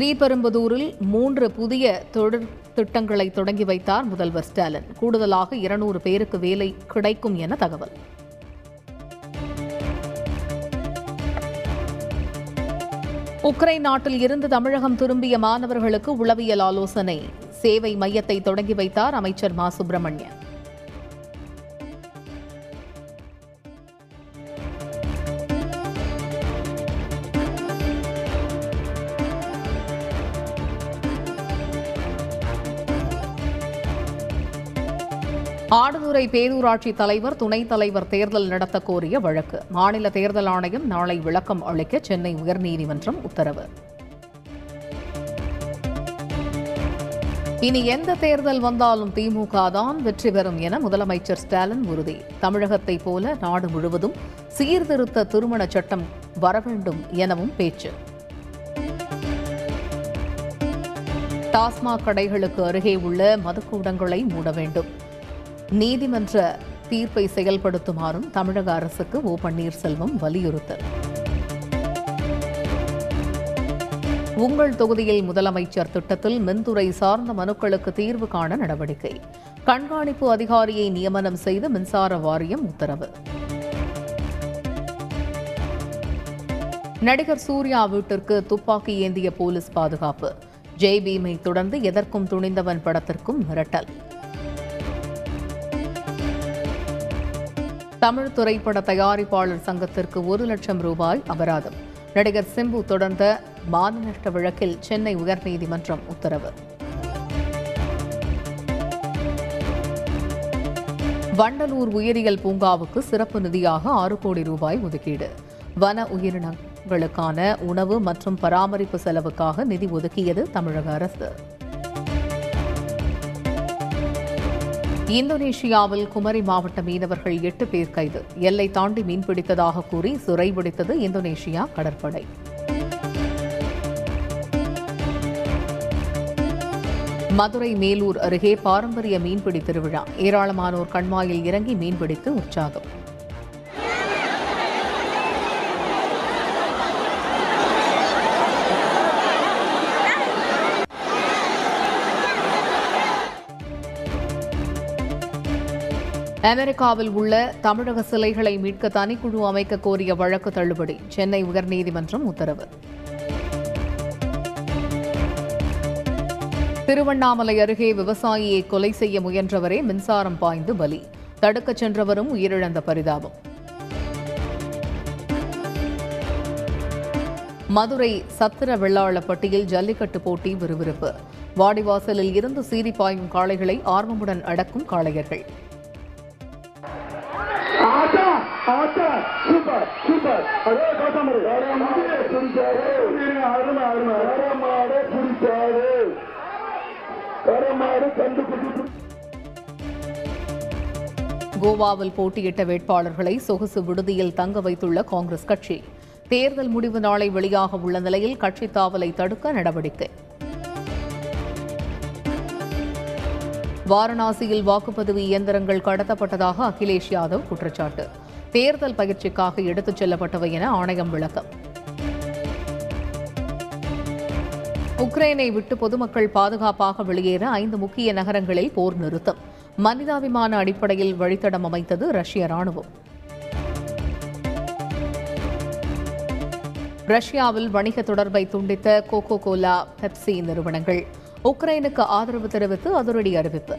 ஸ்ரீபெரும்புதூரில் மூன்று புதிய தொழில் திட்டங்களை தொடங்கி வைத்தார் முதல்வர் ஸ்டாலின். கூடுதலாக இருநூறு பேருக்கு வேலை கிடைக்கும் என தகவல். உக்ரைன் நாட்டில் இருந்து தமிழகம் திரும்பிய மாணவர்களுக்கு உளவியல் ஆலோசனை. சேவை மையத்தை தொடங்கி வைத்தார் அமைச்சர் மா. சுப்பிரமணியன். ஆடுதுறை பேரூராட்சி தலைவர் துணைத் தலைவர் தேர்தல் நடத்த கோரிய வழக்கு. மாநில தேர்தல் ஆணையம் நாளை விளக்கம் அளிக்க சென்னை உயர்நீதிமன்றம் உத்தரவு. இனி எந்த தேர்தல் வந்தாலும் திமுக தான் வெற்றி பெறும் என முதலமைச்சர் ஸ்டாலின் உறுதி. தமிழகத்தைப் போல நாடு முழுவதும் சீர்திருத்த திருமண சட்டம் வர வேண்டும் எனவும் பேச்சு. டாஸ்மாக் கடைகளுக்கு அருகே உள்ள மதுக்கூடங்களை மூட வேண்டும். நீதிமன்ற தீர்ப்பை செயல்படுத்துமாறும் தமிழக அரசுக்கு ஓ பன்னீர்செல்வம் வலியுறுத்தல். உங்கள் தொகுதியில் முதலமைச்சர் திட்டத்தில் மின்துறை சார்ந்த மனுக்களுக்கு தீர்வு காண நடவடிக்கை. கண்காணிப்பு அதிகாரியை நியமனம் செய்து மின்சார வாரியம் உத்தரவு. நடிகர் சூர்யா வீட்டிற்கு துப்பாக்கி ஏந்திய போலீஸ் பாதுகாப்பு. ஜெய் பீமை தொடர்ந்து எதற்கும் துணிந்தவன் படத்திற்கும் மிரட்டல். தமிழ் திரைப்பட தயாரிப்பாளர் சங்கத்திற்கு ஒரு லட்சம் ரூபாய் அபராதம். நடிகர் சிம்பு தொடர்ந்த மான நஷ்ட வழக்கில் சென்னை உயர்நீதிமன்றம் உத்தரவு. வண்டலூர் உயிரியல் பூங்காவுக்கு சிறப்பு நிதியாக ஆறு கோடி ரூபாய் ஒதுக்கீடு. வன உயிரினங்களுக்கான உணவு மற்றும் பராமரிப்பு செலவுக்காக நிதி ஒதுக்கியது தமிழக அரசு. இந்தோனேஷியாவில் குமரி மாவட்ட மீனவர்கள் எட்டு பேர் கைது. எல்லை தாண்டி மீன்பிடித்ததாக கூறி சிறைபிடித்தது இந்தோனேஷியா கடற்படை. மதுரை மேலூர் அருகே பாரம்பரிய மீன்பிடி திருவிழா. ஏராளமானோர் கண்மாயில் இறங்கி மீன்பிடித்து உற்சாகம். அமெரிக்காவில் உள்ள தமிழக சிலைகளை மீட்க தனிக்குழு அமைக்க கோரிய வழக்கு தள்ளுபடி. சென்னை உயர்நீதிமன்றம் உத்தரவு. திருவண்ணாமலை அருகே விவசாயியை கொலை செய்ய முயன்றவரே மின்சாரம் பாய்ந்து பலி. தடுக்கச் சென்றவரும் உயிரிழந்த பரிதாபம். மதுரை சத்திர வெள்ளாளப்பட்டியில் ஜல்லிக்கட்டு போட்டி விறுவிறுப்பு. வாடிவாசலில் இருந்து சீறி பாயும் காளைகளை ஆர்வமுடன் அடக்கும் காளையர்கள். Super super. அதே கோசாமரி பிடிச்சாரு அருமை அருமை வரமாடு பிடிச்சாரு வரமாடு கண்டுபிடிச்சு. கோவாவில் போட்டியிட்ட வேட்பாளர்களை சொகுசு விடுதியில் தங்க வைத்துள்ள காங்கிரஸ் கட்சி. தேர்தல் முடிவு நாளை வெளியாக உள்ள நிலையில் கட்சி தாவலை தடுக்க நடவடிக்கை. வாரணாசியில் வாக்குப்பதிவு இயந்திரங்கள் கடத்தப்பட்டதாக அகிலேஷ் யாதவ் குற்றச்சாட்டு. தேர்தல் பயிற்சிக்காக எடுத்துச் செல்லப்பட்டவை என ஆணையம் விளக்கம். உக்ரைனை விட்டு பொதுமக்கள் பாதுகாப்பாக வெளியேற ஐந்து முக்கிய நகரங்களில் போர் நிறுத்தம். மனிதாபிமான அடிப்படையில் வழித்தடம் அமைத்தது ரஷ்ய ராணுவம் ரஷ்யாவில் வணிக தொடர்பை துண்டித்த கோகோ கோலா பெப்சி நிறுவனங்கள். உக்ரைனுக்கு ஆதரவு தெரிவித்து அதிரடி அறிவிப்பு.